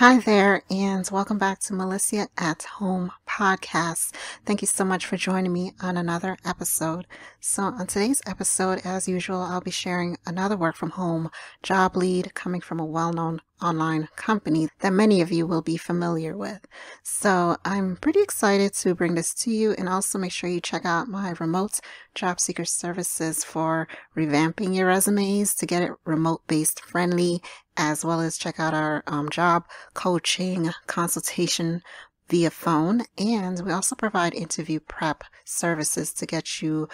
Hi there, and welcome back to Melissa at Home podcast. Thank you so much for joining me on another episode. So, on today's episode, as usual, I'll be sharing another work from home job lead coming from a well known online company that many of you will be familiar with. So, I'm pretty excited to bring this to you and also make sure you check out my remote job seeker services for revamping your resumes to get it remote based friendly as well as check out our um, job coaching consultation via phone. And we also provide interview prep services to get you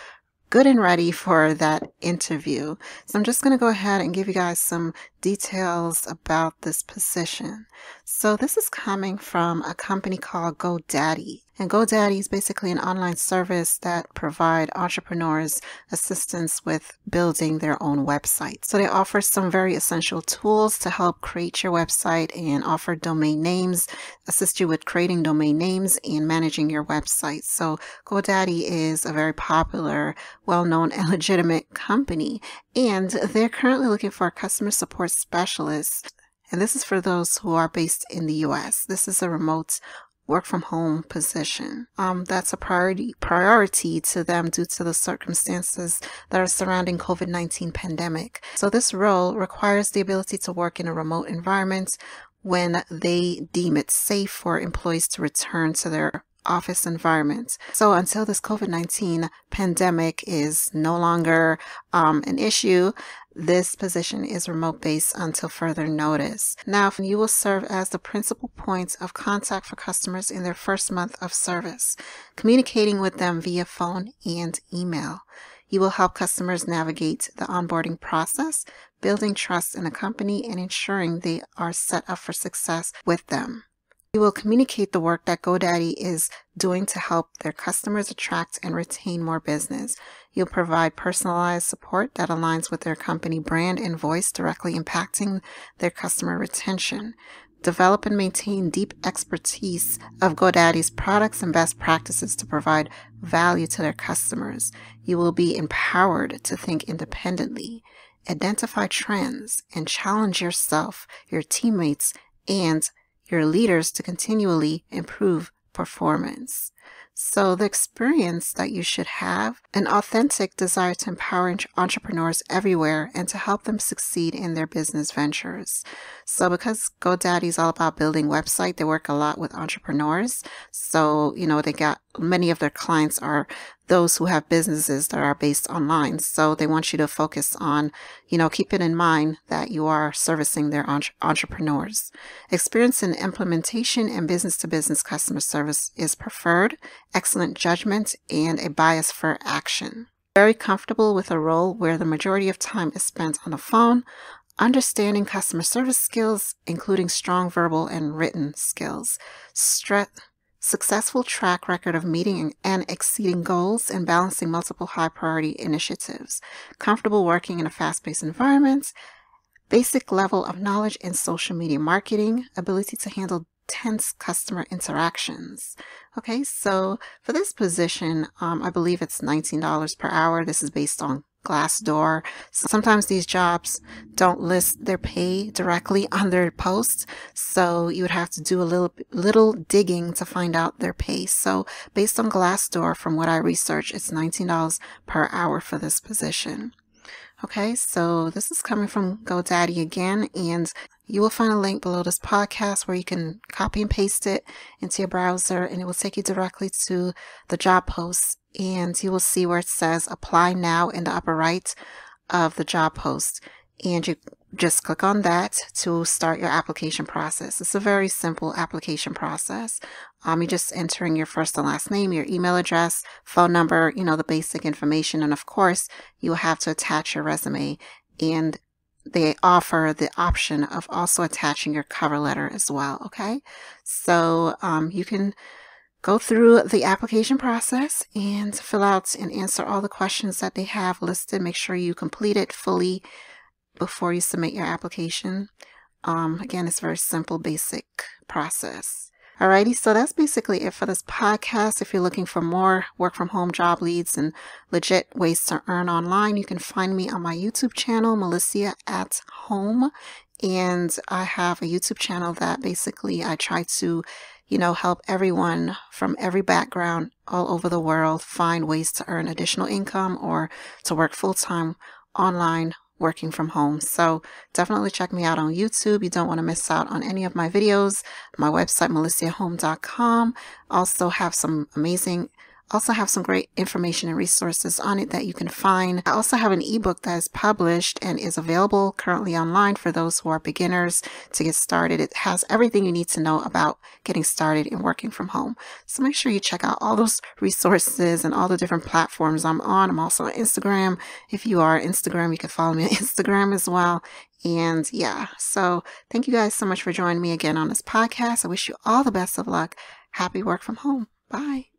good and ready for that interview. So I'm just going to go ahead and give you guys some details about this position. So this is coming from a company called GoDaddy. And GoDaddy is basically an online service that provide entrepreneurs assistance with building their own website. So they offer some very essential tools to help create your website and offer domain names, assist you with creating domain names and managing your website. So GoDaddy is a very popular, well-known and legitimate company and they're currently looking for a customer support specialist. And this is for those who are based in the US. This is a remote work from home position. Um, that's a priority priority to them due to the circumstances that are surrounding COVID-19 pandemic. So this role requires the ability to work in a remote environment when they deem it safe for employees to return to their office environment. So until this COVID-19 pandemic is no longer um, an issue, this position is remote based until further notice. Now, you will serve as the principal point of contact for customers in their first month of service, communicating with them via phone and email. You will help customers navigate the onboarding process, building trust in a company and ensuring they are set up for success with them. You will communicate the work that GoDaddy is doing to help their customers attract and retain more business. You'll provide personalized support that aligns with their company brand and voice, directly impacting their customer retention. Develop and maintain deep expertise of GoDaddy's products and best practices to provide value to their customers. You will be empowered to think independently, identify trends, and challenge yourself, your teammates, and your leaders to continually improve performance. So the experience that you should have, an authentic desire to empower entrepreneurs everywhere and to help them succeed in their business ventures. So because GoDaddy is all about building website, they work a lot with entrepreneurs. So, you know, they got many of their clients are those who have businesses that are based online. So they want you to focus on, you know, keep it in mind that you are servicing their entre- entrepreneurs. Experience in implementation and business to business customer service is preferred, excellent judgment, and a bias for action. Very comfortable with a role where the majority of time is spent on the phone, understanding customer service skills, including strong verbal and written skills, Stre- successful track record of meeting and exceeding goals and balancing multiple high priority initiatives, comfortable working in a fast paced environment, basic level of knowledge in social media marketing, ability to handle tense customer interactions. Okay, so for this position, um, I believe it's $19 per hour. This is based on Glassdoor. Sometimes these jobs don't list their pay directly on their posts, so you would have to do a little little digging to find out their pay. So based on Glassdoor, from what I researched, it's $19 per hour for this position. Okay, so this is coming from GoDaddy again, and you will find a link below this podcast where you can copy and paste it into your browser, and it will take you directly to the job post and you will see where it says apply now in the upper right of the job post. And you just click on that to start your application process. It's a very simple application process. Um, you're just entering your first and last name, your email address, phone number, you know, the basic information. And of course, you will have to attach your resume and they offer the option of also attaching your cover letter as well. Okay. So, um, you can go through the application process and fill out and answer all the questions that they have listed. Make sure you complete it fully before you submit your application. Um, again, it's very simple, basic process. Alrighty, so that's basically it for this podcast. If you're looking for more work from home job leads and legit ways to earn online, you can find me on my YouTube channel, Melissa at Home. And I have a YouTube channel that basically I try to, you know, help everyone from every background all over the world find ways to earn additional income or to work full time online working from home. So definitely check me out on YouTube. You don't want to miss out on any of my videos. My website, melissahome.com, also have some amazing also have some great information and resources on it that you can find. I also have an ebook that is published and is available currently online for those who are beginners to get started. It has everything you need to know about getting started and working from home. So make sure you check out all those resources and all the different platforms I'm on. I'm also on Instagram. If you are Instagram, you can follow me on Instagram as well. And yeah, so thank you guys so much for joining me again on this podcast. I wish you all the best of luck. Happy work from home. Bye.